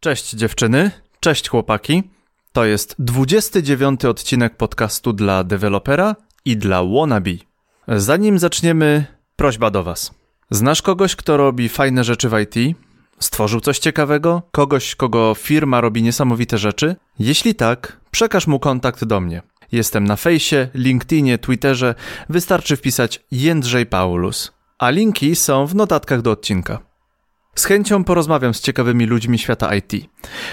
Cześć dziewczyny, cześć chłopaki. To jest 29 odcinek podcastu dla dewelopera i dla wannabe. Zanim zaczniemy, prośba do Was. Znasz kogoś, kto robi fajne rzeczy w IT? Stworzył coś ciekawego? Kogoś, kogo firma robi niesamowite rzeczy? Jeśli tak, przekaż mu kontakt do mnie. Jestem na fejsie, LinkedInie, Twitterze. Wystarczy wpisać Jędrzej Paulus. A linki są w notatkach do odcinka. Z chęcią porozmawiam z ciekawymi ludźmi świata IT.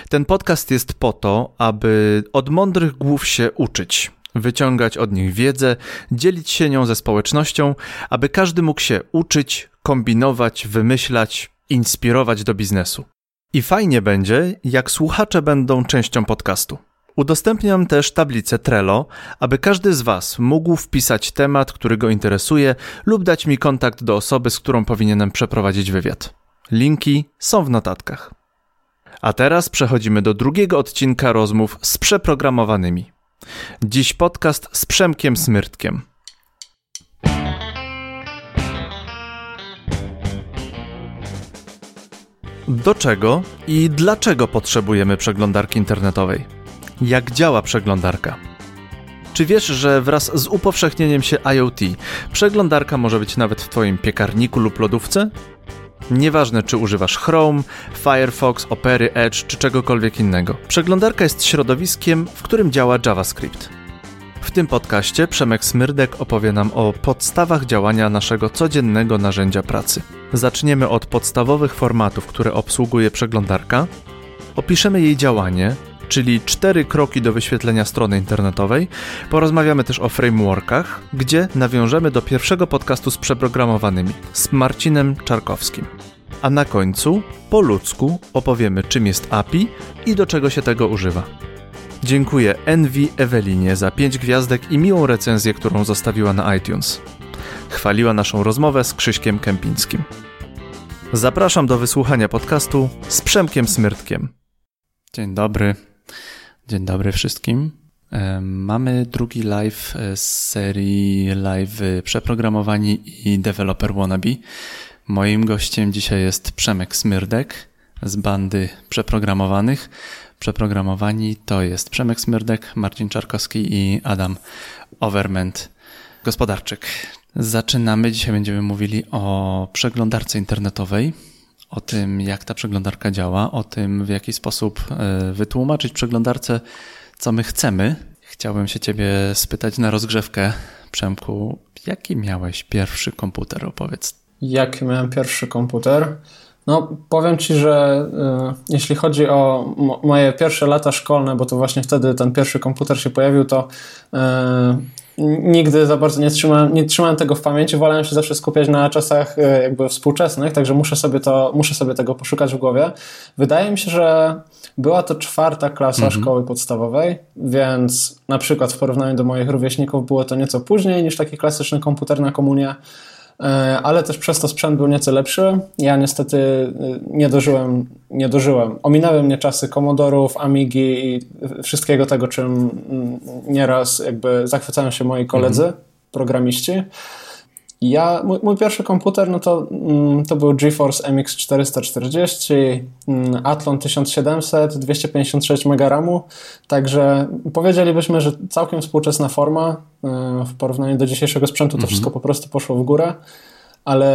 Ten podcast jest po to, aby od mądrych głów się uczyć, wyciągać od nich wiedzę, dzielić się nią ze społecznością, aby każdy mógł się uczyć, kombinować, wymyślać, inspirować do biznesu. I fajnie będzie, jak słuchacze będą częścią podcastu. Udostępniam też tablicę Trello, aby każdy z Was mógł wpisać temat, który go interesuje, lub dać mi kontakt do osoby, z którą powinienem przeprowadzić wywiad. Linki są w notatkach. A teraz przechodzimy do drugiego odcinka rozmów z przeprogramowanymi. Dziś podcast z Przemkiem Smyrtkiem. Do czego i dlaczego potrzebujemy przeglądarki internetowej? Jak działa przeglądarka? Czy wiesz, że wraz z upowszechnieniem się IoT przeglądarka może być nawet w Twoim piekarniku lub lodówce? Nieważne, czy używasz Chrome, Firefox, Opery, Edge czy czegokolwiek innego. Przeglądarka jest środowiskiem, w którym działa JavaScript. W tym podcaście Przemek Smyrdek opowie nam o podstawach działania naszego codziennego narzędzia pracy. Zaczniemy od podstawowych formatów, które obsługuje przeglądarka, opiszemy jej działanie, czyli cztery kroki do wyświetlenia strony internetowej. Porozmawiamy też o frameworkach, gdzie nawiążemy do pierwszego podcastu z przeprogramowanymi z Marcinem Czarkowskim. A na końcu, po ludzku, opowiemy czym jest API i do czego się tego używa. Dziękuję Envy Ewelinie za 5 gwiazdek i miłą recenzję, którą zostawiła na iTunes. Chwaliła naszą rozmowę z Krzyśkiem Kępińskim. Zapraszam do wysłuchania podcastu z Przemkiem Smyrtkiem. Dzień dobry. Dzień dobry wszystkim. Mamy drugi live z serii live Przeprogramowani i Developer Wannabe. Moim gościem dzisiaj jest Przemek Smyrdek z bandy Przeprogramowanych. Przeprogramowani to jest Przemek Smyrdek, Marcin Czarkowski i Adam Overment, gospodarczyk. Zaczynamy. Dzisiaj będziemy mówili o przeglądarce internetowej, o tym, jak ta przeglądarka działa, o tym, w jaki sposób e, wytłumaczyć przeglądarce, co my chcemy. Chciałbym się Ciebie spytać na rozgrzewkę, Przemku, jaki miałeś pierwszy komputer? Opowiedz. Jaki miałem pierwszy komputer? No, powiem Ci, że y, jeśli chodzi o moje pierwsze lata szkolne, bo to właśnie wtedy ten pierwszy komputer się pojawił, to y, nigdy za bardzo nie trzymałem, nie trzymałem tego w pamięci, wolałem się zawsze skupiać na czasach y, jakby współczesnych, także muszę sobie, to, muszę sobie tego poszukać w głowie. Wydaje mi się, że była to czwarta klasa mhm. szkoły podstawowej, więc na przykład w porównaniu do moich rówieśników było to nieco później niż taki klasyczny komputer na komunie. E, ale też przez to sprzęt był nieco lepszy. Ja niestety e, nie dożyłem, nie dożyłem. Ominęły mnie czasy Commodorów, Amigi i wszystkiego tego, czym mm, nieraz jakby zachwycają się moi koledzy, mhm. programiści. Ja, mój, mój, pierwszy komputer no to, mm, to był GeForce MX 440, mm, Athlon 1700, 256 MB RAMu, także powiedzielibyśmy, że całkiem współczesna forma. E, w porównaniu do dzisiejszego sprzętu to mhm. wszystko po prostu poszło w górę, ale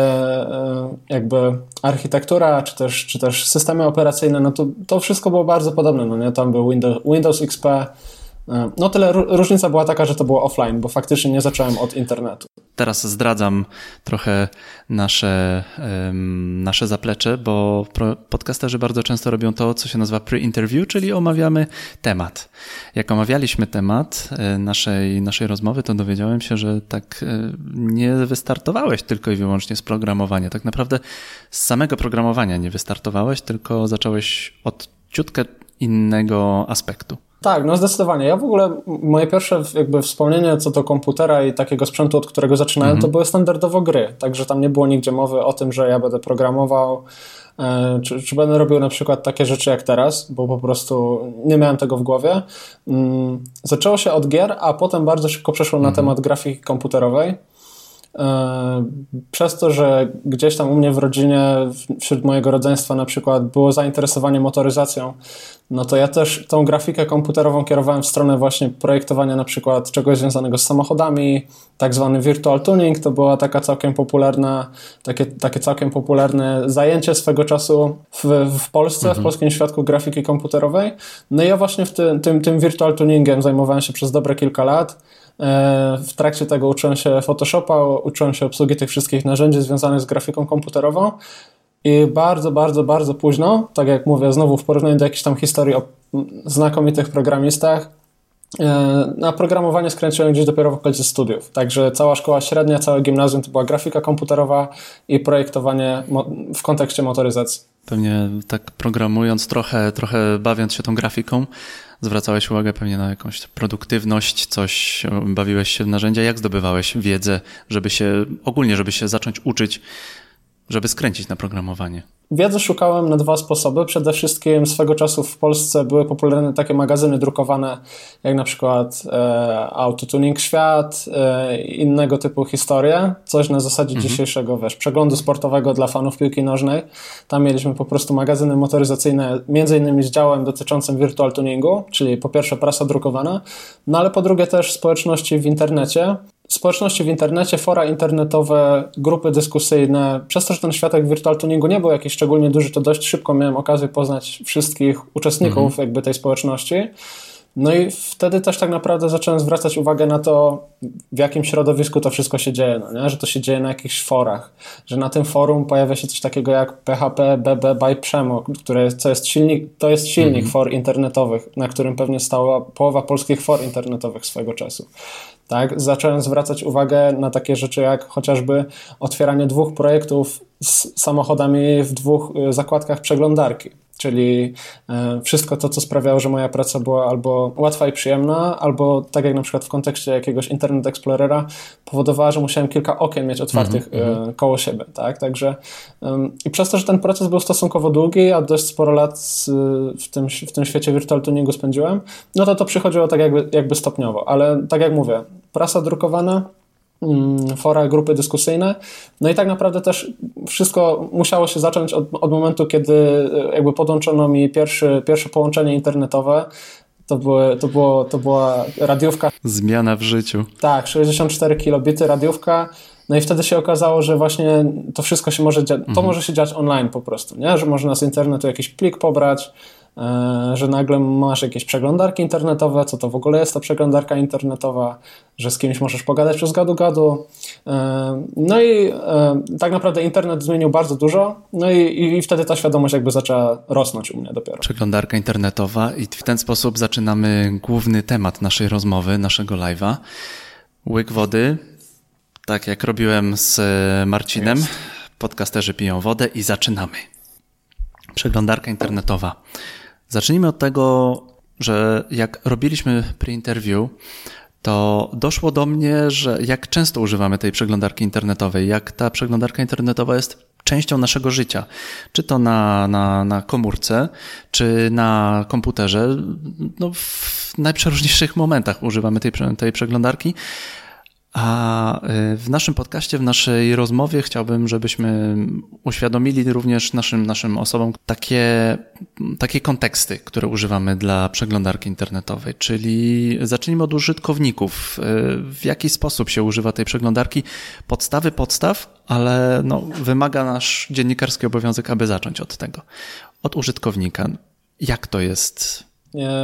e, jakby architektura czy też, czy też systemy operacyjne, no to, to wszystko było bardzo podobne. No nie? Tam był Windows, Windows XP, no tyle różnica była taka, że to było offline, bo faktycznie nie zacząłem od internetu teraz zdradzam trochę nasze, nasze zaplecze, bo podcasterzy bardzo często robią to, co się nazywa pre-interview, czyli omawiamy temat. Jak omawialiśmy temat e, naszej, naszej rozmowy, to dowiedziałem się, że tak e, nie wystartowałeś tylko i wyłącznie z programowania. Tak naprawdę z samego programowania nie wystartowałeś, tylko zacząłeś od ciutkę innego aspektu. Tak, no zdecydowanie. Ja w ogóle, moje pierwsze jakby wspomnienie co do komputera i takiego sprzętu, od którego zaczynałem, mhm. to były standardowo gry. Także tam nie było nigdzie mowy o tym, że ja będę programował, e, czy, czy będę robił na przykład takie rzeczy jak teraz, bo po prostu nie miałem tego w głowie. Mm, zaczęło się od gier, a potem bardzo szybko przeszło na mhm. temat grafiki komputerowej. Przez to, że gdzieś tam u mnie w rodzinie, wśród mojego rodzeństwa na przykład było zainteresowanie motoryzacją, no to ja też tą grafikę komputerową kierowałem w stronę właśnie projektowania na przykład czegoś związanego z samochodami, tak zwany virtual tuning, to była taka całkiem popularna, takie, takie całkiem popularne zajęcie swego czasu w, w Polsce, mhm. w polskim świadku grafiki komputerowej. No i ja właśnie w tym, tym, tym virtual tuningiem zajmowałem się przez dobre kilka lat. E, w trakcie tego uczyłem się Photoshopa, uczyłem się obsługi tych wszystkich narzędzi związanych z grafiką komputerową. I bardzo, bardzo, bardzo późno, tak jak mówię, znowu w porównaniu do jakiejś tam historii o znakomitych programistach, e, na programowanie skręciłem gdzieś dopiero w okolicy studiów. Także cała szkoła średnia, całe gimnazjum to była grafika komputerowa i projektowanie w kontekście motoryzacji. Pewnie tak programując, trochę, trochę bawiąc się tą grafiką, zwracałeś uwagę pewnie na jakąś produktywność, coś, bawiłeś się w narzędzia. Jak zdobywałeś wiedzę, żeby się, ogólnie, żeby się zacząć uczyć żeby skręcić na programowanie? Wiedzy szukałem na dwa sposoby. Przede wszystkim swego czasu w Polsce były popularne takie magazyny drukowane, jak na przykład e, Autotuning Świat, e, innego typu historie, coś na zasadzie mhm. dzisiejszego wiesz, przeglądu sportowego dla fanów piłki nożnej. Tam mieliśmy po prostu magazyny motoryzacyjne, między innymi z działem dotyczącym virtual tuningu, czyli po pierwsze prasa drukowana, no ale po drugie też społeczności w internecie, społeczności w internecie, fora internetowe, grupy dyskusyjne. Przez to, że ten światek virtual tuningu nie był jakiś szczególnie duży, to dość szybko miałem okazję poznać wszystkich uczestników mhm. jakby tej społeczności. No i wtedy też tak naprawdę zacząłem zwracać uwagę na to, w jakim środowisku to wszystko się dzieje, no nie? że to się dzieje na jakichś forach, że na tym forum pojawia się coś takiego jak PHP BB by Przemo, które, co jest silnik, to jest silnik mm -hmm. for internetowych, na którym pewnie stała połowa polskich for internetowych swego czasu. Tak? Zacząłem zwracać uwagę na takie rzeczy jak chociażby otwieranie dwóch projektów z samochodami w dwóch y, zakładkach przeglądarki czyli e, wszystko to, co sprawiało, że moja praca była albo łatwa i przyjemna, albo tak jak na przykład w kontekście jakiegoś Internet Explorera, powodowała, że musiałem kilka okien mieć otwartych mm -hmm. koło siebie, tak, także i przez to, że ten proces był stosunkowo długi, a dość sporo lat w tym, w tym świecie virtual tuningu spędziłem, no to to przychodziło tak jakby, jakby stopniowo, ale tak jak mówię, prasa drukowana, fora, grupy dyskusyjne. No i tak naprawdę też wszystko musiało się zacząć od, od momentu, kiedy e, jakby podłączono mi pierwszy, pierwsze połączenie internetowe. To, były, to, było, to była radiówka. Zmiana w życiu. Tak, 64 kilobity radiówka. No i wtedy się okazało, że właśnie to wszystko się może dziać, mhm. to może się dziać online po prostu, nie? że można z internetu jakiś plik pobrać, że nagle masz jakieś przeglądarki internetowe, co to w ogóle jest ta przeglądarka internetowa, że z kimś możesz pogadać przez gadu-gadu. E, no i e, tak naprawdę internet zmienił bardzo dużo, no i, i wtedy ta świadomość jakby zaczęła rosnąć u mnie dopiero. Przeglądarka internetowa i w ten sposób zaczynamy główny temat naszej rozmowy, naszego live'a. Łyk wody, tak jak robiłem z Marcinem, jest. podcasterzy piją wodę i zaczynamy. Przeglądarka internetowa. Zacznijmy od tego, że jak robiliśmy pre-interview, to doszło do mnie, że jak często używamy tej przeglądarki internetowej, jak ta przeglądarka internetowa jest częścią naszego życia. Czy to na, na, na komórce, czy na komputerze. No, w najprzeróżniejszych momentach używamy tej, tej przeglądarki. A y, w naszym podcaście, w naszej rozmowie chciałbym, żebyśmy uświadomili również naszym, naszym osobom takie, takie konteksty, które używamy dla przeglądarki internetowej. Czyli zacznijmy od użytkowników. Y, w jaki sposób się używa tej przeglądarki? Podstawy podstaw, ale no, wymaga nasz dziennikarski obowiązek, aby zacząć od tego. Od użytkownika. Jak to jest?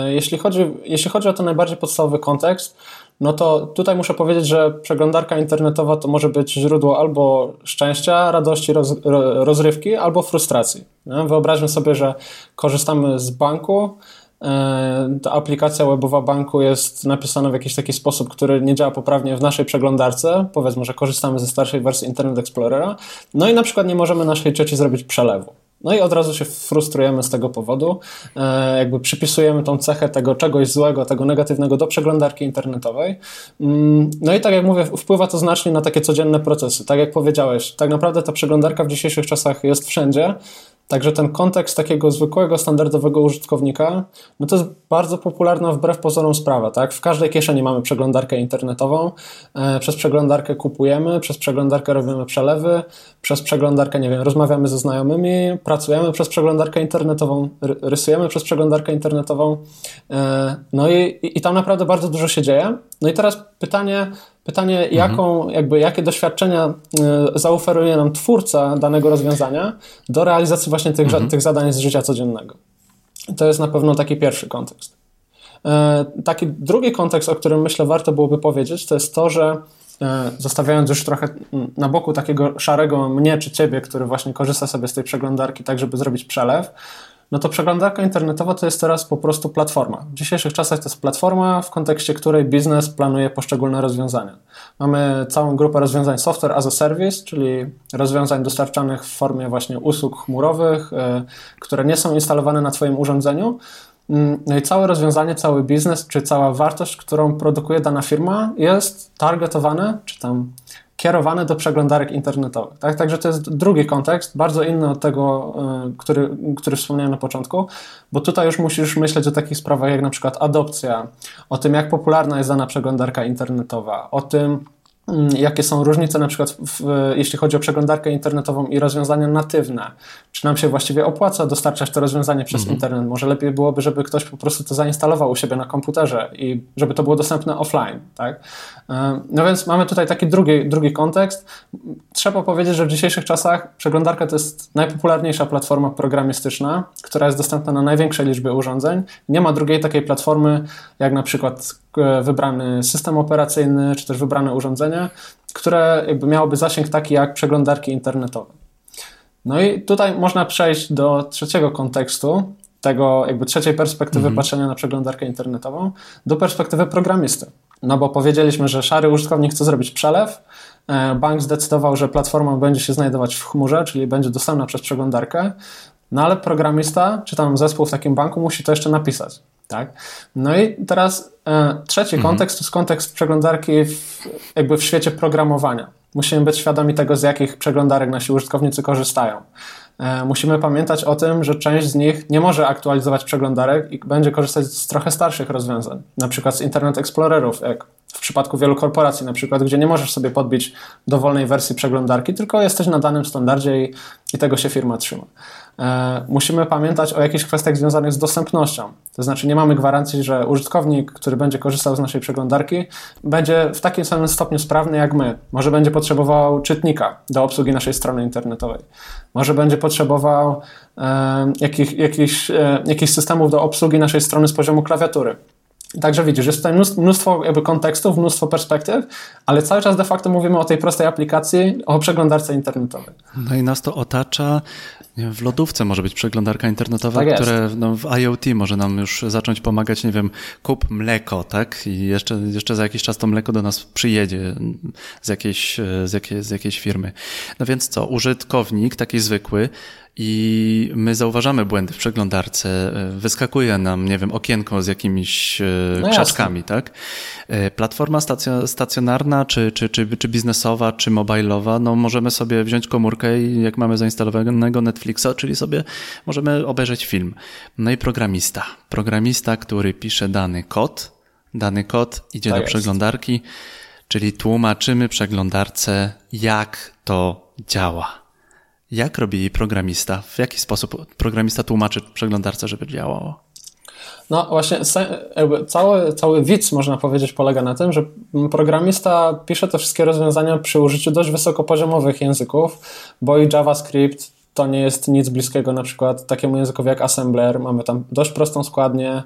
Jeśli chodzi, jeśli chodzi o ten najbardziej podstawowy kontekst, no to tutaj muszę powiedzieć, że przeglądarka internetowa to może być źródło albo szczęścia, radości, roz, rozrywki, albo frustracji. Wyobraźmy sobie, że korzystamy z banku, e, ta aplikacja webowa banku jest napisana w jakiś taki sposób, który nie działa poprawnie w naszej przeglądarce. Powiedzmy, że korzystamy ze starszej wersji Internet Explorera. No i na przykład nie możemy naszej cioci zrobić przelewu. No i od razu się frustrujemy z tego powodu. E, jakby przypisujemy tą cechę tego czegoś złego, tego negatywnego do przeglądarki internetowej. Mm, no i tak jak mówię, wpływa to znacznie na takie codzienne procesy. Tak jak powiedziałeś, tak naprawdę ta przeglądarka w dzisiejszych czasach jest wszędzie. Także ten kontekst takiego zwykłego, standardowego użytkownika, no to jest bardzo popularna wbrew pozorom sprawa, tak? W każdej kieszeni mamy przeglądarkę internetową, e, przez przeglądarkę kupujemy, przez przeglądarkę robimy przelewy, przez przeglądarkę, nie wiem, rozmawiamy ze znajomymi, pracujemy przez przeglądarkę internetową, rysujemy przez przeglądarkę internetową, e, no i, i tam naprawdę bardzo dużo się dzieje. No i teraz pytanie, Pytanie, mhm. jaką, jakby, jakie doświadczenia y, zaoferuje nam twórca danego rozwiązania do realizacji właśnie tych, mhm. tych zadań z życia codziennego. To jest na pewno taki pierwszy kontekst. E, taki drugi kontekst, o którym myślę warto byłoby powiedzieć, to jest to, że e, zostawiając już trochę na boku takiego szarego mnie czy ciebie, który właśnie korzysta sobie z tej przeglądarki tak, żeby zrobić przelew, no to przeglądarka internetowa to jest teraz po prostu platforma. W dzisiejszych czasach to jest platforma, w kontekście której biznes planuje poszczególne rozwiązania. Mamy całą grupę rozwiązań software as a service, czyli rozwiązań dostarczanych w formie właśnie usług chmurowych, e, które nie są instalowane na Twoim urządzeniu. Mm, no i całe rozwiązanie, cały biznes, czy cała wartość, którą produkuje dana firma, jest targetowane, czy tam kierowane do przeglądarek internetowych. Tak? Także to jest drugi kontekst, bardzo inny od tego, e, który, który wspomniałem na początku, bo tutaj już musisz myśleć o takich sprawach jak na przykład adopcja, o tym, jak popularna jest dana przeglądarka internetowa, o tym, jakie są różnice na przykład w, jeśli chodzi o przeglądarkę internetową i rozwiązania natywne. Czy nam się właściwie opłaca dostarczać to rozwiązanie przez mhm. internet? Może lepiej byłoby, żeby ktoś po prostu to zainstalował u siebie na komputerze i żeby to było dostępne offline. Tak? E, no więc mamy tutaj taki drugi, drugi kontekst. Trzeba powiedzieć, że w dzisiejszych czasach przeglądarka to jest najpopularniejsza platforma programistyczna, która jest dostępna na największej liczbie urządzeń. Nie ma drugiej takiej platformy, jak na przykład wybrany system operacyjny, czy też wybrane urządzenie, które jakby miałoby zasięg taki jak przeglądarki internetowe. No i tutaj można przejść do trzeciego kontekstu, tego jakby trzeciej perspektywy mhm. patrzenia na przeglądarkę internetową, do perspektywy programisty. No bo powiedzieliśmy, że szary użytkownik chce zrobić przelew, e, bank zdecydował, że platforma będzie się znajdować w chmurze, czyli będzie dostępna przez przeglądarkę, no ale programista, czy tam zespół w takim banku musi to jeszcze napisać. Tak? No i teraz e, trzeci mhm. kontekst to jest kontekst przeglądarki w, jakby w świecie programowania. Musimy być świadomi tego, z jakich przeglądarek nasi użytkownicy korzystają. E, musimy pamiętać o tym, że część z nich nie może aktualizować przeglądarek i będzie korzystać z trochę starszych rozwiązań, na przykład z Internet Explorerów, jak w przypadku wielu korporacji, na przykład, gdzie nie możesz sobie podbić dowolnej wersji przeglądarki, tylko jesteś na danym standardzie i, i tego się firma trzyma. E, musimy pamiętać o jakichś kwestiach związanych z dostępnością. To znaczy, nie mamy gwarancji, że użytkownik, który będzie korzystał z naszej przeglądarki, będzie w takim samym stopniu sprawny jak my. Może będzie potrzebował czytnika do obsługi naszej strony internetowej. Może będzie potrzebował e, jakich, jakich, e, jakichś systemów do obsługi naszej strony z poziomu klawiatury. Także widzisz, jest tutaj mnóstwo jakby kontekstów, mnóstwo perspektyw, ale cały czas de facto mówimy o tej prostej aplikacji, o przeglądarce internetowej. No i nas to otacza. W lodówce może być przeglądarka internetowa, tak które no, w IoT może nam już zacząć pomagać, nie wiem, kup mleko, tak? I jeszcze, jeszcze za jakiś czas to mleko do nas przyjedzie z jakiejś, z jakiej, z jakiejś firmy. No więc co, użytkownik taki zwykły i my zauważamy błędy w przeglądarce. Wyskakuje nam, nie wiem, okienko z jakimiś e, no krzaczkami, tak? E, platforma stacjonarna, czy, czy, czy, czy biznesowa, czy mobilowa, no możemy sobie wziąć komórkę i jak mamy zainstalowanego Netflixa, czyli sobie możemy obejrzeć film. No i programista. Programista, który pisze dany kod, dany kod idzie tak do jest. przeglądarki, czyli tłumaczymy przeglądarce, jak to działa. Jak robi programista? W jaki sposób programista tłumaczy przeglądarce, żeby działało? No właśnie, cały, cały widz, można powiedzieć, polega na tym, że programista pisze te wszystkie rozwiązania przy użyciu dość wysokopoziomowych języków, bo i JavaScript to nie jest nic bliskiego na przykład takiemu językowi jak assembler. Mamy tam dość prostą składnię.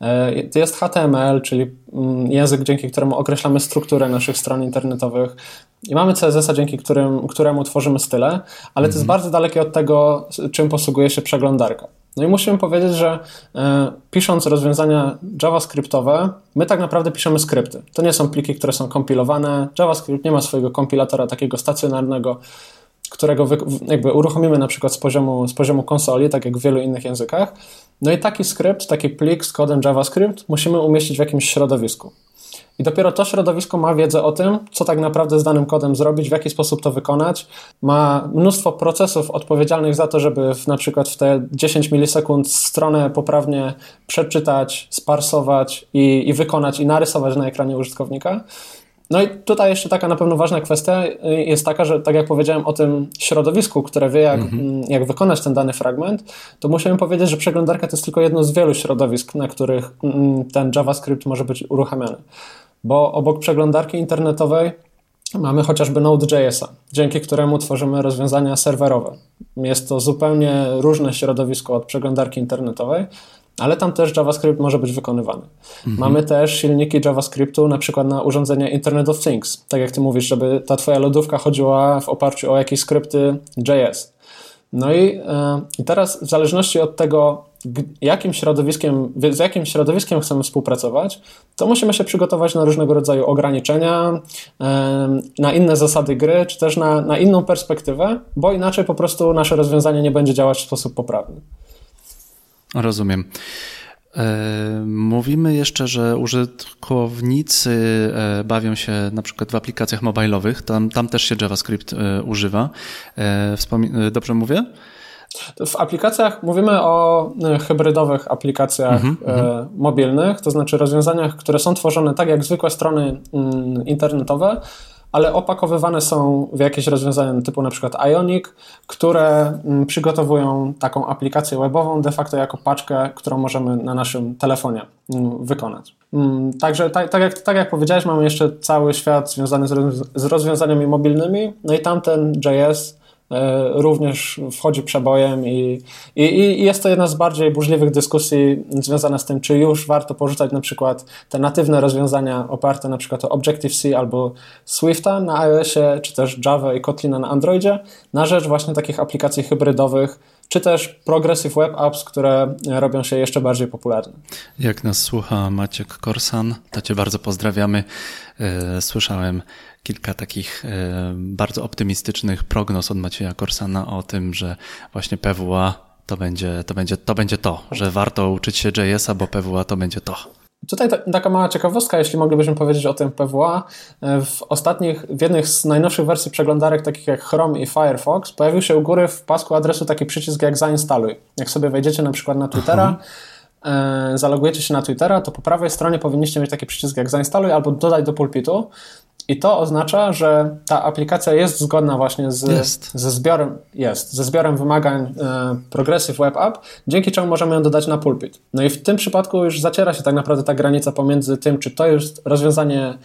E, jest HTML, czyli mm, język, dzięki któremu określamy strukturę naszych stron internetowych. I mamy CSS-a, dzięki którym, któremu tworzymy style, ale mhm. to jest mhm. bardzo dalekie od tego, czym posługuje się przeglądarka. No i musimy powiedzieć, że e, pisząc rozwiązania JavaScriptowe, my tak naprawdę piszemy skrypty. To nie są pliki, które są kompilowane. JavaScript nie ma swojego kompilatora takiego stacjonarnego którego jakby uruchomimy na przykład z poziomu, z poziomu konsoli, tak jak w wielu innych językach. No i taki skrypt, taki plik z kodem JavaScript musimy umieścić w jakimś środowisku. I dopiero to środowisko ma wiedzę o tym, co tak naprawdę z danym kodem zrobić, w jaki sposób to wykonać. Ma mnóstwo procesów odpowiedzialnych za to, żeby w, na przykład w te 10 milisekund stronę poprawnie przeczytać, sparsować i, i wykonać i narysować na ekranie użytkownika. No i tutaj jeszcze taka na pewno ważna kwestia jest taka, że tak jak powiedziałem o tym środowisku, które wie jak, mhm. jak wykonać ten dany fragment, to musimy powiedzieć, że przeglądarka to jest tylko jedno z wielu środowisk, na których mm, ten JavaScript może być uruchamiany bo obok przeglądarki internetowej mamy chociażby Node.jsa, dzięki któremu tworzymy rozwiązania serwerowe. Jest to zupełnie różne środowisko od przeglądarki internetowej, ale tam też JavaScript może być wykonywany. Mhm. Mamy też silniki JavaScriptu na przykład na urządzenia Internet of Things. Tak jak ty mówisz, żeby ta twoja lodówka chodziła w oparciu o jakieś skrypty JS. No i, e, i teraz w zależności od tego, jakim środowiskiem, z jakim środowiskiem chcemy współpracować, to musimy się przygotować na różnego rodzaju ograniczenia, na inne zasady gry, czy też na, na inną perspektywę, bo inaczej po prostu nasze rozwiązanie nie będzie działać w sposób poprawny. Rozumiem. E, mówimy jeszcze, że użytkownicy e, bawią się na przykład w aplikacjach mobilowych, tam, tam też się JavaScript e, używa. Dobrze mówię? W aplikacjach mówimy o hybrydowych aplikacjach mm -hmm. mobilnych, to znaczy rozwiązaniach, które są tworzone tak jak zwykłe strony mm, internetowe, ale opakowywane są w jakieś rozwiązania typu na przykład Ionic, które mm, przygotowują taką aplikację webową de facto jako paczkę, którą możemy na naszym telefonie mm, wykonać. Mm, także tak, tak, jak, tak jak powiedziałeś, mamy jeszcze cały świat związany z, rozwiązaniami mobilnymi, no i tamten JS również wchodzi przebojem i, i, i, jest to jedna z bardziej burzliwych dyskusji związana z tym, czy już warto porzucać na przykład te natywne rozwiązania oparte na przykład o Objective-C albo Swifta na iOSie, czy też Java i Kotlina na Androidzie, na rzecz właśnie takich aplikacji hybrydowych, czy też Progressive Web Apps, które robią się jeszcze bardziej popularne. Jak nas słucha Maciek Korsan, to Cię bardzo pozdrawiamy. E, słyszałem kilka takich e, bardzo optymistycznych prognoz od Macieja Korsana o tym, że właśnie PWA to będzie to, będzie, to, będzie to że warto uczyć się JS-a, bo PWA to będzie to. Tutaj taka mała ciekawostka, jeśli moglibyśmy powiedzieć o tym PWA. E, w ostatnich, w jednych z najnowszych wersji przeglądarek, takich jak Chrome i Firefox, pojawił się u góry w pasku adresu taki przycisk jak zainstaluj. Jak sobie wejdziecie na przykład na Twittera, Aha. E, zalogujecie się na Twittera, to po prawej stronie powinniście mieć taki przycisk jak zainstaluj albo dodaj do pulpitu. I to oznacza, że ta aplikacja jest zgodna właśnie z, ze zbiorem, jest, ze zbiorem wymagań e, Progressive Web App, dzięki czemu możemy ją dodać na pulpit. No i w tym przypadku już zaciera się tak naprawdę ta granica pomiędzy tym, czy to jest rozwiązanie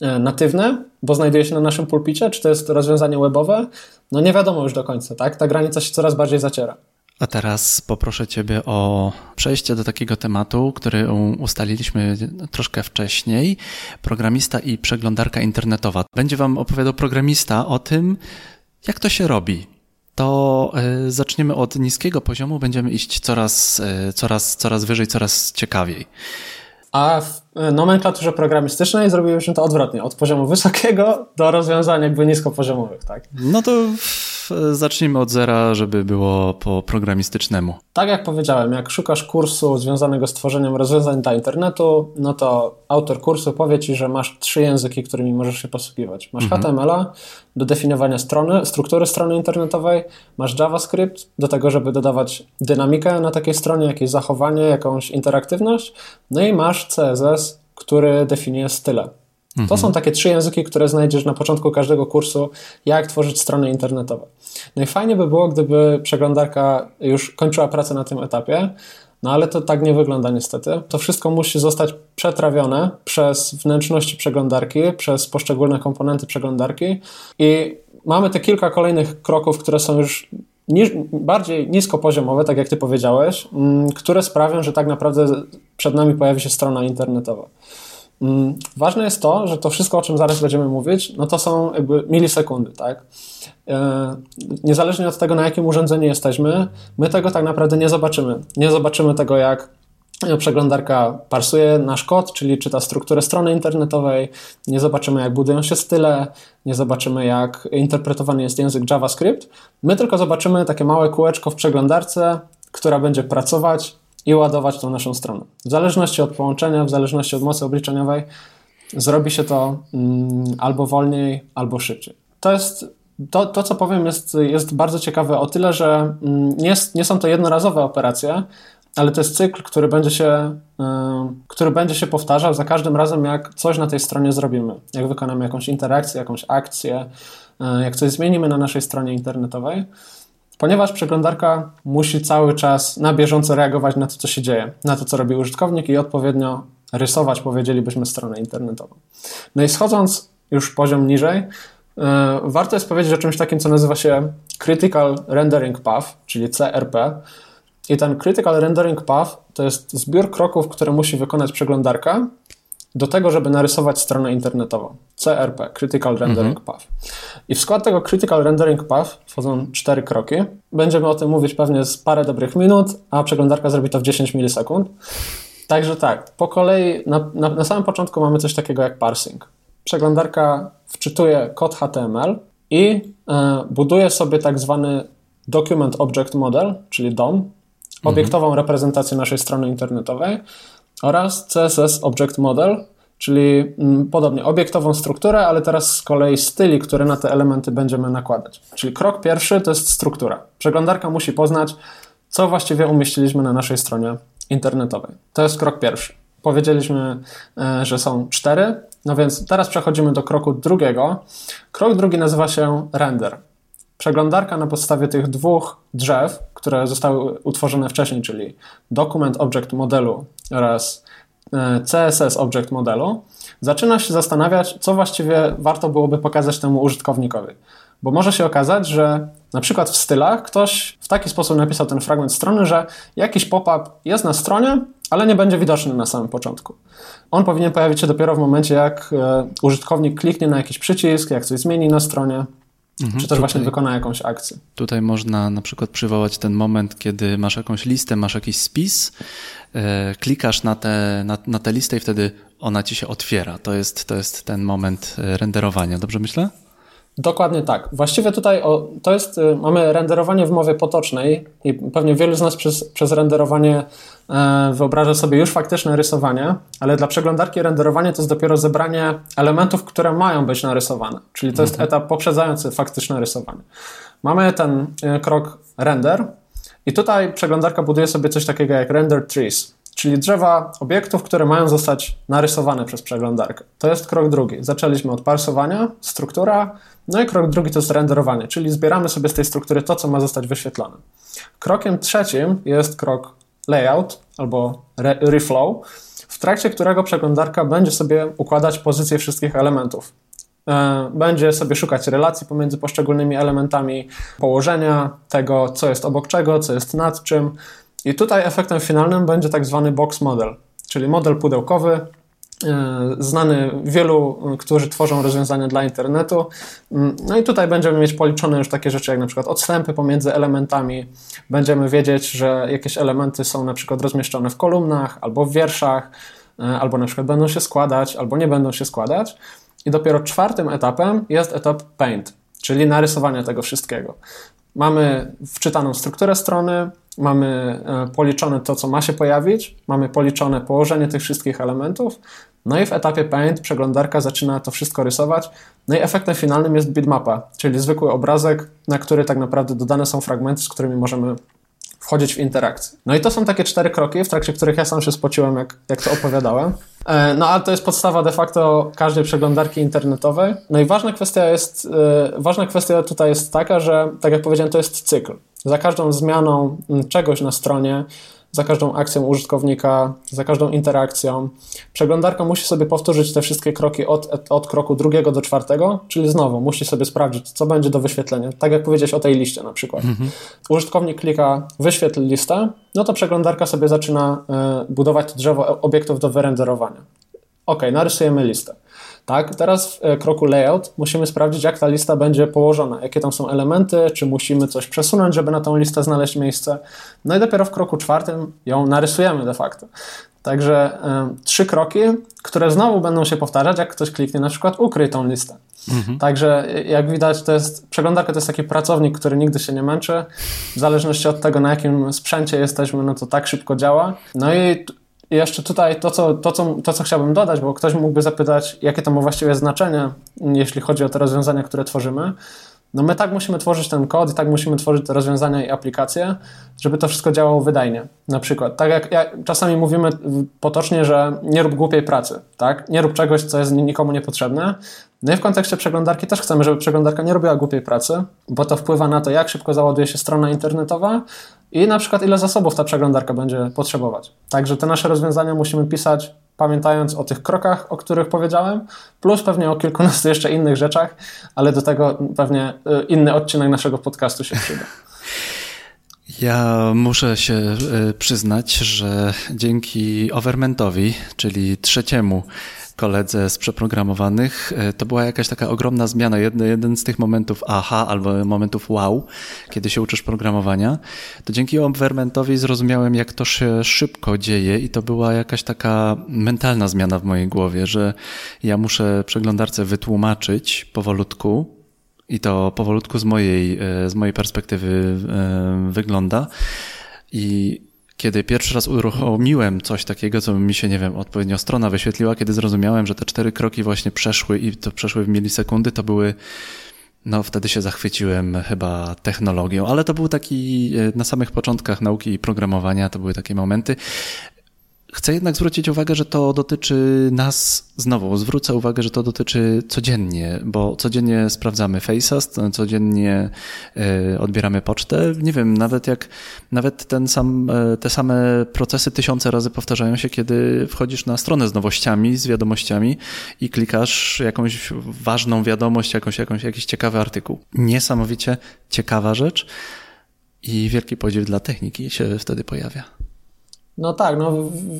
e, natywne, bo znajduje się na naszym pulpicie, czy to jest rozwiązanie webowe, no nie wiadomo już do końca, tak? Ta granica się coraz bardziej zaciera. A teraz poproszę Ciebie o przejście do takiego tematu, który ustaliliśmy troszkę wcześniej. Programista i przeglądarka internetowa. Będzie Wam opowiadał programista o tym, jak to się robi. To e, zaczniemy od niskiego poziomu, będziemy iść coraz, e, coraz, coraz wyżej, coraz ciekawiej. A w nomenklaturze programistycznej zrobiliśmy to odwrotnie, od poziomu wysokiego do rozwiązań jakby niskopoziomowych, tak? No to zacznijmy od zera, żeby było po programistycznemu. Tak jak powiedziałem, jak szukasz kursu związanego z tworzeniem rozwiązań dla internetu, no to autor kursu powie Ci, że masz trzy języki, którymi możesz się posługiwać. Masz mhm. HTML do definiowania strony, struktury strony internetowej, masz JavaScript do tego, żeby dodawać dynamikę na takiej stronie, jakieś zachowanie, jakąś interaktywność, no i masz CSS, który definiuje style. To mhm. są takie trzy języki, które znajdziesz na początku każdego kursu, jak tworzyć strony internetowe. No i fajnie by było, gdyby przeglądarka już kończyła pracę na tym etapie, no ale to tak nie wygląda niestety. To wszystko musi zostać przetrawione przez wnętrzności przeglądarki, przez poszczególne komponenty przeglądarki i mamy te kilka kolejnych kroków, które są już niż, bardziej niskopoziomowe, tak jak ty powiedziałeś, mm, które sprawią, że tak naprawdę przed nami pojawi się strona internetowa. Mm, ważne jest to, że to wszystko, o czym zaraz będziemy mówić, no to są jakby milisekundy, tak? E, niezależnie od tego, na jakim urządzeniu jesteśmy, my tego tak naprawdę nie zobaczymy. Nie zobaczymy tego, jak Przeglądarka parsuje nasz kod, czyli czyta strukturę strony internetowej. Nie zobaczymy, jak budują się style, nie zobaczymy, jak interpretowany jest język JavaScript. My tylko zobaczymy takie małe kółeczko w przeglądarce, która będzie pracować i ładować tą naszą stronę. W zależności od połączenia, w zależności od mocy obliczeniowej, zrobi się to mm, albo wolniej, albo szybciej. To jest to, to, co powiem, jest, jest bardzo ciekawe o tyle, że mm, nie, nie są to jednorazowe operacje, ale to jest cykl, który będzie się, y, który będzie się powtarzał za każdym razem, jak coś na tej stronie zrobimy. Jak wykonamy jakąś interakcję, jakąś akcję, y, jak coś zmienimy na naszej stronie internetowej, ponieważ przeglądarka musi cały czas na bieżąco reagować na to, co się dzieje, na to, co robi użytkownik i odpowiednio rysować, powiedzielibyśmy, stronę internetową. No i schodząc już poziom niżej, y, warto jest powiedzieć o czymś takim, co nazywa się Critical Rendering Path, czyli CRP. I ten Critical Rendering Path to jest zbiór kroków, które musi wykonać przeglądarka do tego, żeby narysować stronę internetową. CRP, Critical Rendering mhm. Path. I w skład tego Critical Rendering Path wchodzą cztery kroki. Będziemy o tym mówić pewnie z parę dobrych minut, a przeglądarka zrobi to w 10 milisekund. Także tak, po kolei na, na, na samym początku mamy coś takiego jak parsing. Przeglądarka wczytuje kod HTML i e, buduje sobie tak zwany Document Object Model, czyli DOM, obiektową mhm. reprezentację naszej strony internetowej oraz CSS Object Model, czyli mm, podobnie obiektową strukturę, ale teraz z kolei styli, które na te elementy będziemy nakładać. Czyli krok pierwszy to jest struktura. Przeglądarka musi poznać, co właściwie umieściliśmy na naszej stronie internetowej. To jest krok pierwszy. Powiedzieliśmy, e, że są cztery, no więc teraz przechodzimy do kroku drugiego. Krok drugi nazywa się render. Przeglądarka na podstawie tych dwóch drzew, które zostały utworzone wcześniej, czyli Document Object Modelu oraz e, CSS Object Modelu, zaczyna się zastanawiać, co właściwie warto byłoby pokazać temu użytkownikowi. Bo może się okazać, że na przykład w stylach ktoś w taki sposób napisał ten fragment strony, że jakiś pop-up jest na stronie, ale nie będzie widoczny na samym początku. On powinien pojawić się dopiero w momencie, jak e, użytkownik kliknie na jakiś przycisk, jak coś zmieni na stronie. Mhm, czy też tutaj, właśnie wykona jakąś akcję. Tutaj można na przykład przywołać ten moment, kiedy masz jakąś listę, masz jakiś spis, e, klikasz na tę na, na te listę i wtedy ona ci się otwiera. To jest, to jest ten moment e, renderowania. Dobrze myślę? Dokładnie tak. Właściwie tutaj o, to jest, y, mamy renderowanie w mowie potocznej i pewnie wielu z nas przez, przez renderowanie e, wyobraża sobie już faktyczne rysowanie, ale dla przeglądarki renderowanie to jest dopiero zebranie elementów, które mają być narysowane. Czyli to mhm. jest etap poprzedzający faktyczne rysowanie. Mamy ten e, krok render i tutaj przeglądarka buduje sobie coś takiego jak render trees czyli drzewa obiektów, które mają zostać narysowane przez przeglądarkę. To jest krok drugi. Zaczęliśmy od parsowania, struktura, no i krok drugi to jest renderowanie, czyli zbieramy sobie z tej struktury to, co ma zostać wyświetlone. Krokiem trzecim jest krok layout albo re reflow, w trakcie którego przeglądarka będzie sobie układać pozycje wszystkich elementów. E, będzie sobie szukać relacji pomiędzy poszczególnymi elementami, położenia tego, co jest obok czego, co jest nad czym, i tutaj efektem finalnym będzie tak zwany box model, czyli model pudełkowy, znany wielu, którzy tworzą rozwiązania dla internetu. Mm, no i tutaj będziemy mieć policzone już takie rzeczy jak na przykład odstępy pomiędzy elementami. Będziemy wiedzieć, że jakieś elementy są na przykład rozmieszczone w kolumnach albo w wierszach, e, albo na przykład będą się składać, albo nie będą się składać. I dopiero czwartym etapem jest etap paint, czyli narysowanie tego wszystkiego. Mamy wczytaną strukturę strony, mamy e, policzone to, co ma się pojawić, mamy policzone położenie tych wszystkich elementów, no i w etapie Paint przeglądarka zaczyna to wszystko rysować, no i efektem finalnym jest bitmapa, czyli zwykły obrazek, na który tak naprawdę dodane są fragmenty, z którymi możemy wchodzić w interakcję. No i to są takie cztery kroki, w trakcie których ja sam się spociłem, jak, jak to opowiadałem. E, no ale to jest podstawa de facto każdej przeglądarki internetowej. No i ważna kwestia jest, e, ważna kwestia tutaj jest taka, że tak jak powiedziałem, to jest cykl. Za każdą zmianą czegoś na stronie za każdą akcją użytkownika, za każdą interakcją. Przeglądarka musi sobie powtórzyć te wszystkie kroki od, od kroku drugiego do czwartego, czyli znowu musi sobie sprawdzić, co będzie do wyświetlenia. Tak jak powiedziałeś o tej liście na przykład. Mhm. Użytkownik klika wyświetl listę, no to przeglądarka sobie zaczyna y, budować drzewo obiektów do wyrenderowania. Ok, narysujemy listę. Tak, teraz w e, kroku layout musimy sprawdzić, jak ta lista będzie położona, jakie tam są elementy, czy musimy coś przesunąć, żeby na tą listę znaleźć miejsce. No i dopiero w kroku czwartym ją narysujemy de facto. Także y, trzy kroki, które znowu będą się powtarzać, jak ktoś kliknie na przykład ukryj tą listę. Mhm. Także jak widać, to jest przeglądarka to jest taki pracownik, który nigdy się nie męczy. W zależności od tego, na jakim sprzęcie jesteśmy, no to tak szybko działa. No i jeszcze tutaj to co, to, co, to, co chciałbym dodać, bo ktoś mógłby zapytać, jakie to ma właściwie znaczenie, jeśli chodzi o te rozwiązania, które tworzymy. No my tak musimy tworzyć ten kod i tak musimy tworzyć te rozwiązania i aplikacje, żeby to wszystko działało wydajnie. Na przykład, tak jak, jak czasami mówimy potocznie, że nie rób głupiej pracy, tak? Nie rób czegoś, co jest nikomu niepotrzebne. No i w kontekście przeglądarki też chcemy, żeby przeglądarka nie robiła głupiej pracy, bo to wpływa na to, jak szybko załaduje się strona internetowa i na przykład ile zasobów ta przeglądarka będzie potrzebować. Także te nasze rozwiązania musimy pisać pamiętając o tych krokach, o których powiedziałem, plus pewnie o kilkunastu jeszcze innych rzeczach, ale do tego pewnie y, inny odcinek naszego podcastu się przyda. Ja muszę się y, przyznać, że dzięki Overmentowi, czyli trzeciemu koledze z przeprogramowanych, e, to była jakaś taka ogromna zmiana. Jeden, jeden z tych momentów aha albo momentów wow, kiedy się uczysz programowania, to dzięki Environmentowi zrozumiałem, jak to się szybko dzieje i to była jakaś taka mentalna zmiana w mojej głowie, że ja muszę przeglądarce wytłumaczyć powolutku, i to powolutku z mojej, e, z mojej perspektywy e, wygląda. I kiedy pierwszy raz uruchomiłem coś takiego, co mi się, nie wiem, odpowiednio strona wyświetliła, kiedy zrozumiałem, że te cztery kroki właśnie przeszły i to przeszły w milisekundy, to były no, wtedy się zachwyciłem chyba technologią, ale to był taki e, na samych początkach nauki i programowania, to były takie momenty. Chcę jednak zwrócić uwagę, że to dotyczy nas, znowu zwrócę uwagę, że to dotyczy codziennie, bo codziennie sprawdzamy Faceast, codziennie e, odbieramy pocztę. Nie wiem, nawet jak, nawet ten sam, e, te same procesy tysiące razy powtarzają się, kiedy wchodzisz na stronę z nowościami, z wiadomościami i klikasz jakąś ważną wiadomość, jakąś, jakąś, jakiś ciekawy artykuł. Niesamowicie ciekawa rzecz i wielki podziw dla techniki się wtedy pojawia. No tak, no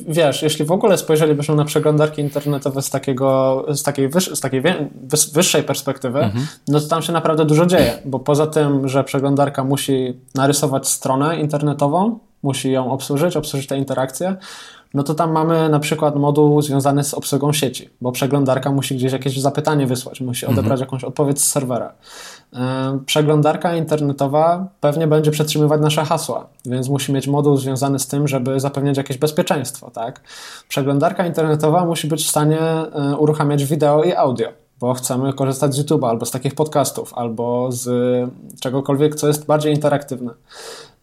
wiesz, jeśli w ogóle spojrzelibyśmy na przeglądarki internetowe z, takiego, z takiej, wyż, z takiej wyższej perspektywy, mhm. no to tam się naprawdę dużo dzieje, bo poza tym, że przeglądarka musi narysować stronę internetową, musi ją obsłużyć, obsłużyć te interakcje, no to tam mamy na przykład moduł związany z obsługą sieci, bo przeglądarka musi gdzieś jakieś zapytanie wysłać, musi mhm. odebrać jakąś odpowiedź z serwera. Przeglądarka internetowa pewnie będzie przetrzymywać nasze hasła, więc musi mieć moduł związany z tym, żeby zapewniać jakieś bezpieczeństwo. Tak? Przeglądarka internetowa musi być w stanie e, uruchamiać wideo i audio bo chcemy korzystać z YouTube'a albo z takich podcastów, albo z czegokolwiek, co jest bardziej interaktywne.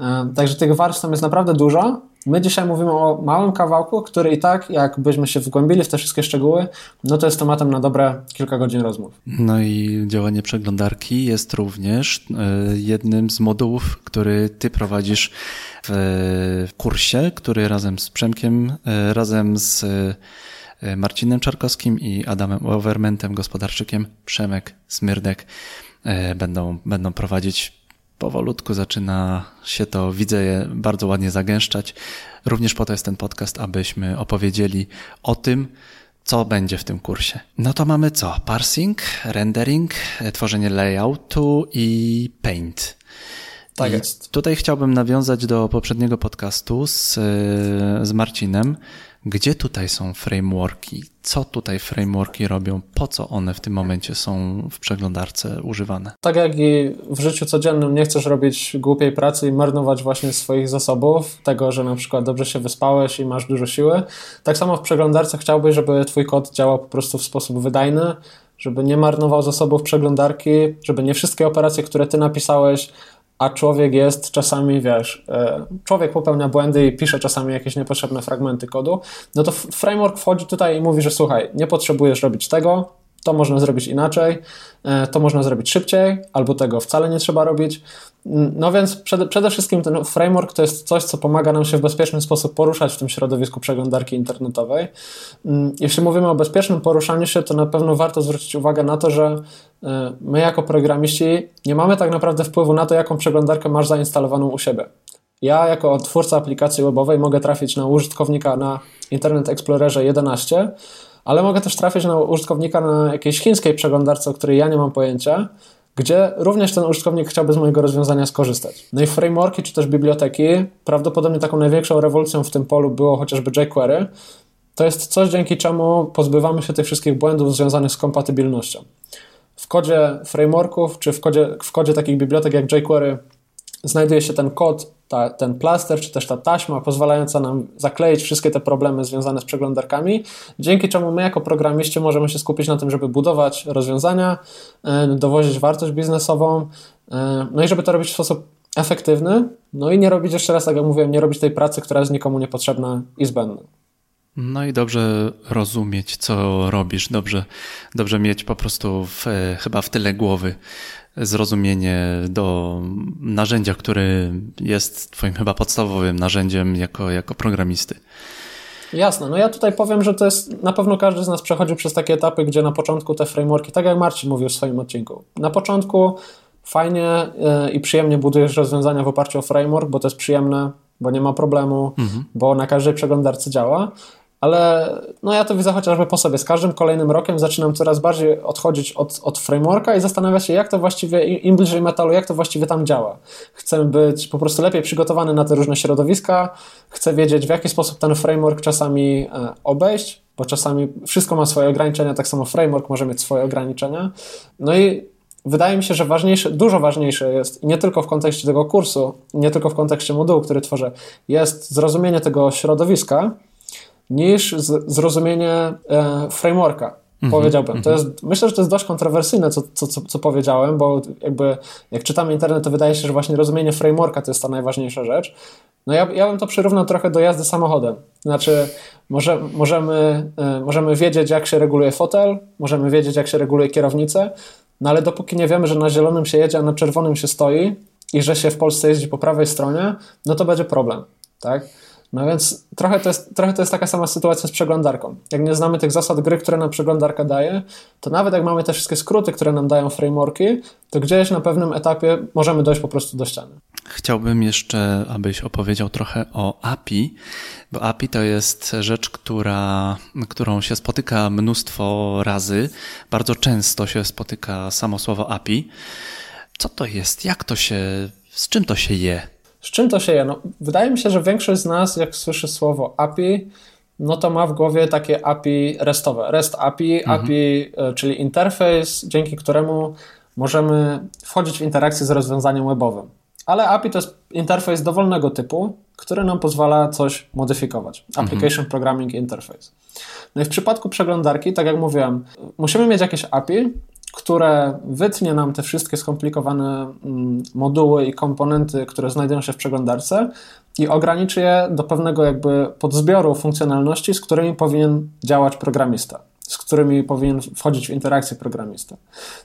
E, także tych warstw tam jest naprawdę dużo. My dzisiaj mówimy o małym kawałku, który i tak, jakbyśmy się wgłębili w te wszystkie szczegóły, no to jest tematem na dobre kilka godzin rozmów. No i działanie przeglądarki jest również e, jednym z modułów, który ty prowadzisz w kursie, który razem z Przemkiem, e, razem z Marcinem Czarkowskim i Adamem Overmentem, gospodarczykiem, Przemek Smyrdek będą, będą prowadzić powolutku zaczyna się to, widzę je bardzo ładnie zagęszczać. Również po to jest ten podcast, abyśmy opowiedzieli o tym, co będzie w tym kursie. No to mamy co? Parsing, rendering, tworzenie layoutu i paint. Tak I. Tutaj chciałbym nawiązać do poprzedniego podcastu z, z Marcinem, gdzie tutaj są frameworki? Co tutaj frameworki robią? Po co one w tym momencie są w przeglądarce używane? Tak jak i w życiu codziennym nie chcesz robić głupiej pracy i marnować właśnie swoich zasobów, tego, że na przykład dobrze się wyspałeś i masz dużo siły, tak samo w przeglądarce chciałbyś, żeby twój kod działał po prostu w sposób wydajny, żeby nie marnował zasobów przeglądarki, żeby nie wszystkie operacje, które ty napisałeś, a człowiek jest czasami, wiesz, e, człowiek popełnia błędy i pisze czasami jakieś niepotrzebne fragmenty kodu, no to framework wchodzi tutaj i mówi, że słuchaj, nie potrzebujesz robić tego, to można zrobić inaczej, e, to można zrobić szybciej, albo tego wcale nie trzeba robić. Mm, no więc przede, przede, wszystkim ten framework to jest coś, co pomaga nam się w bezpieczny sposób poruszać w tym środowisku przeglądarki internetowej. Mm, jeśli mówimy o bezpiecznym poruszaniu się, to na pewno warto zwrócić uwagę na to, że e, my jako programiści nie mamy tak naprawdę wpływu na to, jaką przeglądarkę masz zainstalowaną u siebie. Ja jako twórca aplikacji webowej mogę trafić na użytkownika na Internet Explorerze 11, ale mogę też trafić na użytkownika na jakiejś chińskiej przeglądarce, o której ja nie mam pojęcia, gdzie również ten użytkownik chciałby z mojego rozwiązania skorzystać. No i frameworki czy też biblioteki, prawdopodobnie taką największą rewolucją w tym polu było chociażby jQuery. To jest coś, dzięki czemu pozbywamy się tych wszystkich błędów związanych z kompatybilnością. W kodzie frameworków czy w kodzie, w kodzie takich bibliotek jak jQuery znajduje się ten kod, ta, ten plaster, czy też ta taśma pozwalająca nam zakleić wszystkie te problemy związane z przeglądarkami, dzięki czemu my jako programiści możemy się skupić na tym, żeby budować rozwiązania, e, dowozić wartość biznesową, e, no i żeby to robić w sposób efektywny, no i nie robić jeszcze raz, tak jak mówiłem, nie robić tej pracy, która jest nikomu niepotrzebna i zbędna. No i dobrze rozumieć, co robisz, dobrze, dobrze mieć po prostu w, chyba w tyle głowy zrozumienie do narzędzia, który jest Twoim chyba podstawowym narzędziem jako, jako programisty. Jasne, no ja tutaj powiem, że to jest, na pewno każdy z nas przechodził przez takie etapy, gdzie na początku te frameworki, tak jak Marcin mówił w swoim odcinku, na początku fajnie e, i przyjemnie budujesz rozwiązania w oparciu o framework, bo to jest przyjemne, bo nie ma problemu, mhm. bo na każdej przeglądarce działa, ale no ja to widzę chociażby po sobie. Z każdym kolejnym rokiem zaczynam coraz bardziej odchodzić od, od frameworka i zastanawiać się, jak to właściwie, im bliżej metalu, jak to właściwie tam działa. Chcę być po prostu lepiej przygotowany na te różne środowiska, chcę wiedzieć, w jaki sposób ten framework czasami e, obejść, bo czasami wszystko ma swoje ograniczenia, tak samo framework może mieć swoje ograniczenia. No i wydaje mi się, że ważniejsze, dużo ważniejsze jest, nie tylko w kontekście tego kursu, nie tylko w kontekście modułu, który tworzę, jest zrozumienie tego środowiska, niż zrozumienie e, frameworka. Mm -hmm, powiedziałbym. To mhm. jest, myślę, że to jest dość kontrowersyjne, co, co, co, co, powiedziałem, bo jakby jak czytamy internet, to wydaje się, że właśnie rozumienie frameworka to jest ta najważniejsza rzecz. No ja, ja bym to przyrównał trochę do jazdy samochodem. Znaczy, może, możemy, e, możemy wiedzieć, jak się reguluje fotel, możemy wiedzieć, jak się reguluje kierownicę, no ale dopóki nie wiemy, że na zielonym się jedzie, a na czerwonym się stoi i że się w Polsce jeździ po prawej stronie, no to będzie problem, tak? No więc trochę to, jest, trochę to jest taka sama sytuacja z przeglądarką. Jak nie znamy tych zasad gry, które nam przeglądarka daje, to nawet jak mamy te wszystkie skróty, które nam dają frameworki, to gdzieś na pewnym etapie możemy dojść po prostu do ściany. Chciałbym jeszcze, abyś opowiedział trochę o API, bo API to jest rzecz, która, którą się spotyka mnóstwo razy. Bardzo często się spotyka samo słowo API. Co to jest? Jak to się, z czym to się je? Z czym to się je? No, wydaje mi się, że większość z nas, jak słyszy słowo API, no to ma w głowie takie API RESTowe. REST API, mhm. API, e, czyli interfejs, dzięki któremu możemy wchodzić w interakcję z rozwiązaniem webowym. Ale API to jest interfejs dowolnego typu, który nam pozwala coś modyfikować. Mhm. Application mhm. Programming Interface. No i w przypadku przeglądarki, tak jak mówiłem, musimy mieć jakieś API, które wytnie nam te wszystkie skomplikowane mm, moduły i komponenty, które znajdują się w przeglądarce i ograniczy je do pewnego jakby podzbioru funkcjonalności, z którymi powinien działać programista, z którymi powinien wchodzić w interakcję programista.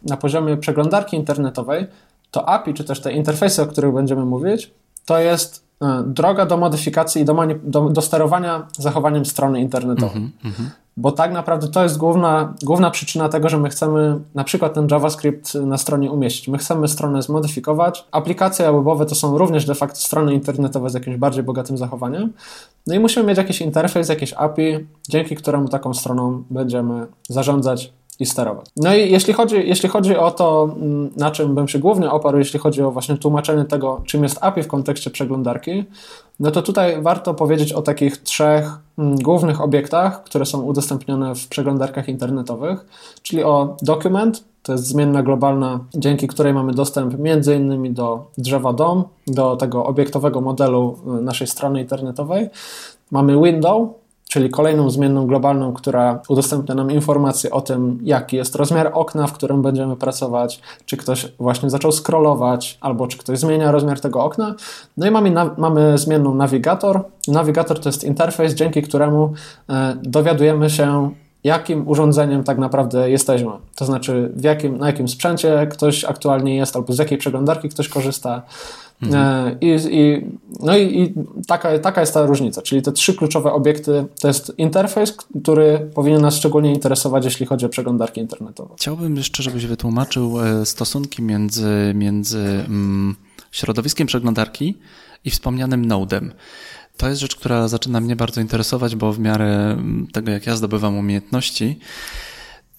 Na poziomie przeglądarki internetowej to API, czy też te interfejsy, o których będziemy mówić, to jest droga do modyfikacji i do, do, do sterowania zachowaniem strony internetowej. Mm -hmm, Bo tak naprawdę to jest główna, główna przyczyna tego, że my chcemy na przykład ten JavaScript na stronie umieścić. My chcemy stronę zmodyfikować. Aplikacje webowe to są również de facto strony internetowe z jakimś bardziej bogatym zachowaniem. No i musimy mieć jakiś interfejs, jakieś API, dzięki któremu taką stroną będziemy zarządzać i sterować. No i jeśli chodzi, jeśli chodzi o to, mm, na czym bym się głównie oparł, jeśli chodzi o właśnie tłumaczenie tego, czym jest API w kontekście przeglądarki, no to tutaj warto powiedzieć o takich trzech mm, głównych obiektach, które są udostępnione w przeglądarkach internetowych, czyli o document, to jest zmienna globalna, dzięki której mamy dostęp między innymi do drzewa DOM, do tego obiektowego modelu y, naszej strony internetowej. Mamy window, czyli kolejną zmienną globalną, która udostępnia nam informacje o tym, jaki jest rozmiar okna, w którym będziemy pracować, czy ktoś właśnie zaczął scrollować, albo czy ktoś zmienia rozmiar tego okna. No i mamy, mamy zmienną nawigator. Nawigator to jest interfejs, dzięki któremu e, dowiadujemy się, jakim urządzeniem tak naprawdę jesteśmy. To znaczy, jakim, na jakim sprzęcie ktoś aktualnie jest, albo z jakiej przeglądarki ktoś korzysta. Mhm. E, I, i, no i, i, taka, taka jest ta różnica, czyli te trzy kluczowe obiekty to jest interfejs, który powinien nas szczególnie interesować, jeśli chodzi o przeglądarki internetowe. Chciałbym jeszcze, żebyś wytłumaczył e, stosunki między, między mm, środowiskiem przeglądarki i wspomnianym nodem. To jest rzecz, która zaczyna mnie bardzo interesować, bo w miarę mm, tego, jak ja zdobywam umiejętności,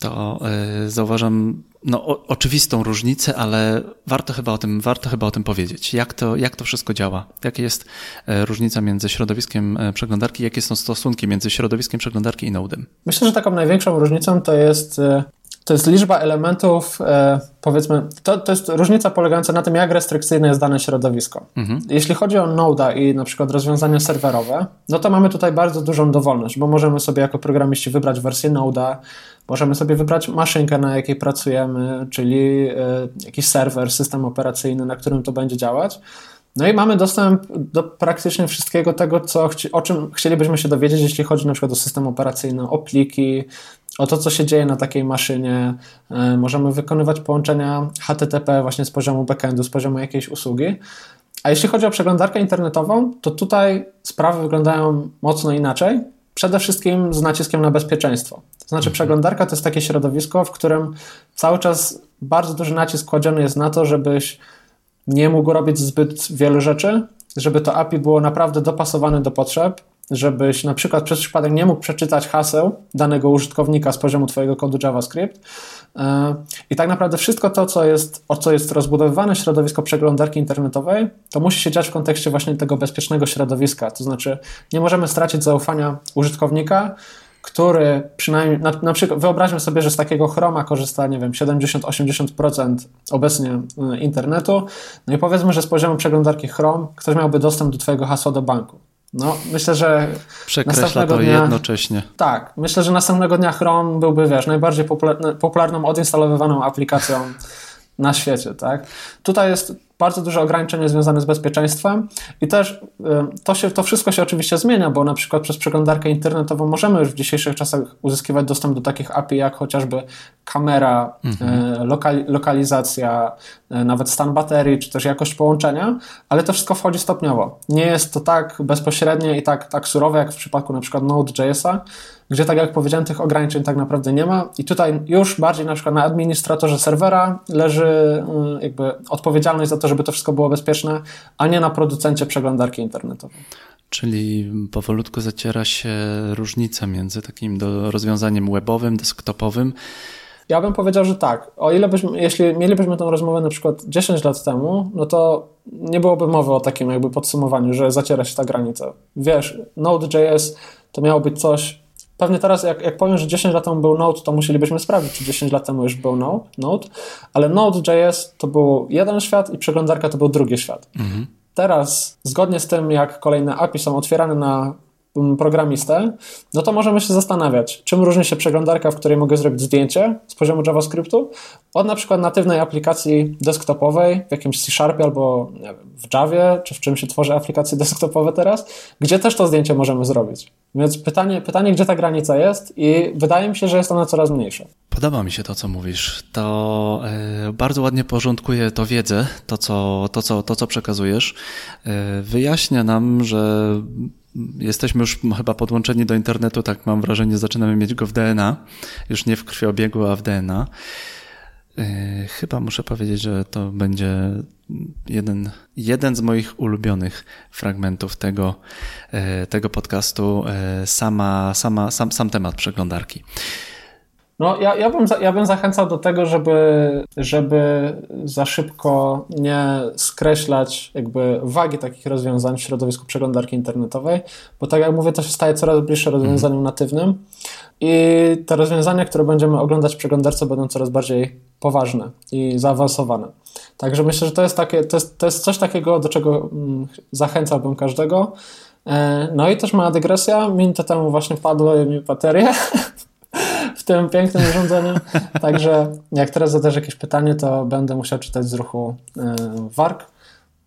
to y, zauważam no, o, oczywistą różnicę, ale warto chyba o tym, warto chyba o tym powiedzieć. Jak to, jak to wszystko działa? Jaka jest y, różnica między środowiskiem y, przeglądarki? Jakie są stosunki między środowiskiem przeglądarki i Nodem? Myślę, że taką największą różnicą to jest to jest liczba elementów, e, powiedzmy, to, to jest różnica polegająca na tym, jak restrykcyjne jest dane środowisko. Mhm. Jeśli chodzi o Node'a i na przykład rozwiązania serwerowe, no to mamy tutaj bardzo dużą dowolność, bo możemy sobie jako programiści wybrać wersję Node'a, możemy sobie wybrać maszynkę, na jakiej pracujemy, czyli e, jakiś serwer, system operacyjny, na którym to będzie działać. No i mamy dostęp do praktycznie wszystkiego tego, co, o czym chcielibyśmy się dowiedzieć, jeśli chodzi na przykład o system operacyjny, o pliki, o to, co się dzieje na takiej maszynie. E, możemy wykonywać połączenia HTTP właśnie z poziomu backendu, z poziomu jakiejś usługi. A jeśli chodzi o przeglądarkę internetową, to tutaj sprawy wyglądają mocno inaczej. Przede wszystkim z naciskiem na bezpieczeństwo. To znaczy, mhm. przeglądarka to jest takie środowisko, w którym cały czas bardzo duży nacisk kładziony jest na to, żebyś nie mógł robić zbyt wielu rzeczy, żeby to API było naprawdę dopasowane do potrzeb, żebyś na przykład przez przypadek nie mógł przeczytać haseł danego użytkownika z poziomu Twojego kodu JavaScript. E, I tak naprawdę wszystko to, co jest, o co jest rozbudowywane środowisko przeglądarki internetowej, to musi się dziać w kontekście właśnie tego bezpiecznego środowiska. To znaczy, nie możemy stracić zaufania użytkownika, który przynajmniej, na, na, przykład wyobraźmy sobie, że z takiego Chroma korzysta, nie wiem, 70-80% obecnie e, internetu, no i powiedzmy, że z poziomu przeglądarki Chrome ktoś miałby dostęp do Twojego hasła do banku. No, myślę, że. Przekreśla to dnia, jednocześnie. Tak, myślę, że następnego dnia Chrome byłby, wiesz, najbardziej popularną, odinstalowywaną aplikacją na świecie, tak? Tutaj jest bardzo duże ograniczenia związane z bezpieczeństwem i też y, to, się, to wszystko się oczywiście zmienia, bo na przykład przez przeglądarkę internetową możemy już w dzisiejszych czasach uzyskiwać dostęp do takich API jak chociażby kamera, mhm. lokali, lokalizacja, y, nawet stan baterii, czy też jakość połączenia, ale to wszystko wchodzi stopniowo. Nie jest to tak bezpośrednie i tak, tak surowe jak w przypadku na przykład Node.jsa, gdzie tak jak powiedziałem, tych ograniczeń tak naprawdę nie ma i tutaj już bardziej na przykład na administratorze serwera leży y, jakby odpowiedzialność za to, żeby to wszystko było bezpieczne, a nie na producencie przeglądarki internetowej. Czyli powolutku zaciera się różnica między takim do rozwiązaniem webowym, desktopowym. Ja bym powiedział, że tak. O ile byśmy, jeśli mielibyśmy tę rozmowę na przykład 10 lat temu, no to nie byłoby mowy o takim jakby podsumowaniu, że zaciera się ta granica. Wiesz, Node.js to miało być coś, Pewnie teraz, jak, jak powiem, że 10 lat temu był Node, to musielibyśmy sprawdzić, czy 10 lat temu już był Node, Node ale Node.js to był jeden świat i przeglądarka to był drugi świat. Mhm. Teraz, zgodnie z tym, jak kolejne API są otwierane na programistę, no to możemy się zastanawiać, czym różni się przeglądarka, w której mogę zrobić zdjęcie z poziomu JavaScriptu, od na przykład natywnej aplikacji desktopowej w jakimś C-Sharpie albo wiem, w Javie, czy w czym się tworzy aplikacje desktopowe teraz, gdzie też to zdjęcie możemy zrobić. Więc pytanie, pytanie, gdzie ta granica jest i wydaje mi się, że jest ona coraz mniejsza. Podoba mi się to, co mówisz. To e, bardzo ładnie porządkuje to wiedzę, to co, to, co, to, co przekazujesz. E, wyjaśnia nam, że jesteśmy już chyba podłączeni do internetu, tak mam wrażenie, zaczynamy mieć go w DNA, już nie w krwiobiegu, a w DNA. E, chyba muszę powiedzieć, że to będzie jeden, jeden z moich ulubionych fragmentów tego, e, tego podcastu, e, sama, sama, sam, sam temat przeglądarki. No, ja, ja, bym, ja bym zachęcał do tego, żeby, żeby za szybko nie skreślać jakby wagi takich rozwiązań w środowisku przeglądarki internetowej, bo tak jak mówię, to się staje coraz bliższe rozwiązaniu mm. natywnym i te rozwiązania, które będziemy oglądać w przeglądarce będą coraz bardziej poważne i zaawansowane. Także myślę, że to jest, takie, to jest, to jest coś takiego, do czego mm, zachęcałbym każdego. E, no i też mała dygresja, minutę temu właśnie padły mi baterie w tym pięknym urządzeniu, także jak teraz zadasz jakieś pytanie, to będę musiał czytać z ruchu e, warg.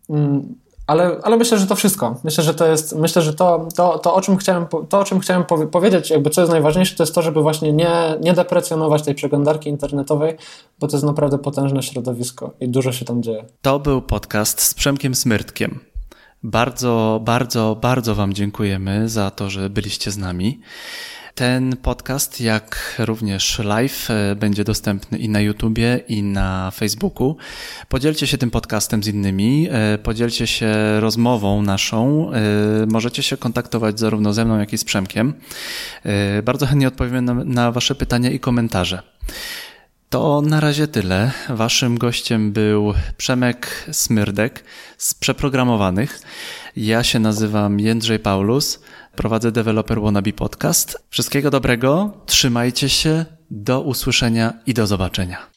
Mm, ale, ale myślę, że to wszystko. Myślę, że to jest, myślę, że to, to, to, o czym chciałem, to, o czym chciałem powiedzieć, jakby co jest najważniejsze, to jest to, żeby właśnie nie, nie deprecjonować tej przeglądarki internetowej, bo to jest naprawdę potężne środowisko i dużo się tam dzieje. To był podcast z Przemkiem Smyrtkiem. Bardzo, bardzo, bardzo Wam dziękujemy za to, że byliście z nami. Ten podcast, jak również live, e, będzie dostępny i na YouTubie, i na Facebooku. Podzielcie się tym podcastem z innymi, e, podzielcie się rozmową naszą. E, możecie się kontaktować zarówno ze mną, jak i z Przemkiem. Bardzo chętnie odpowiem na, na Wasze pytania i komentarze. To na razie tyle. Waszym gościem był Przemek Smyrdek z Przeprogramowanych. Ja się nazywam Jędrzej Paulus, prowadzę Developer Wannabe Podcast. Wszystkiego dobrego, trzymajcie się, do usłyszenia i do zobaczenia.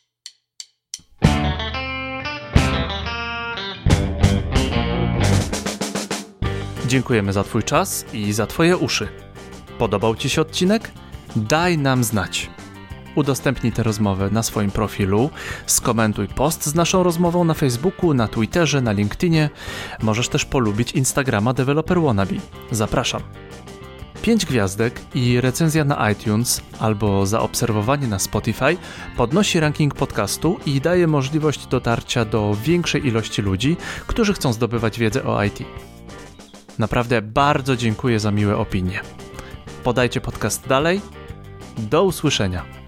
Dziękujemy za Twój czas i za Twoje uszy. Podobał Ci się odcinek? Daj nam znać udostępnij tę rozmowę na swoim profilu, skomentuj post z naszą rozmową na Facebooku, na Twitterze, na LinkedInie. Możesz też polubić Instagrama Developer Wannabe. Zapraszam. 5 gwiazdek i recenzja na iTunes albo zaobserwowanie na Spotify podnosi ranking podcastu i daje możliwość dotarcia do większej ilości ludzi, którzy chcą zdobywać wiedzę o IT. Naprawdę bardzo dziękuję za miłe opinie. Podajcie podcast dalej. Do usłyszenia.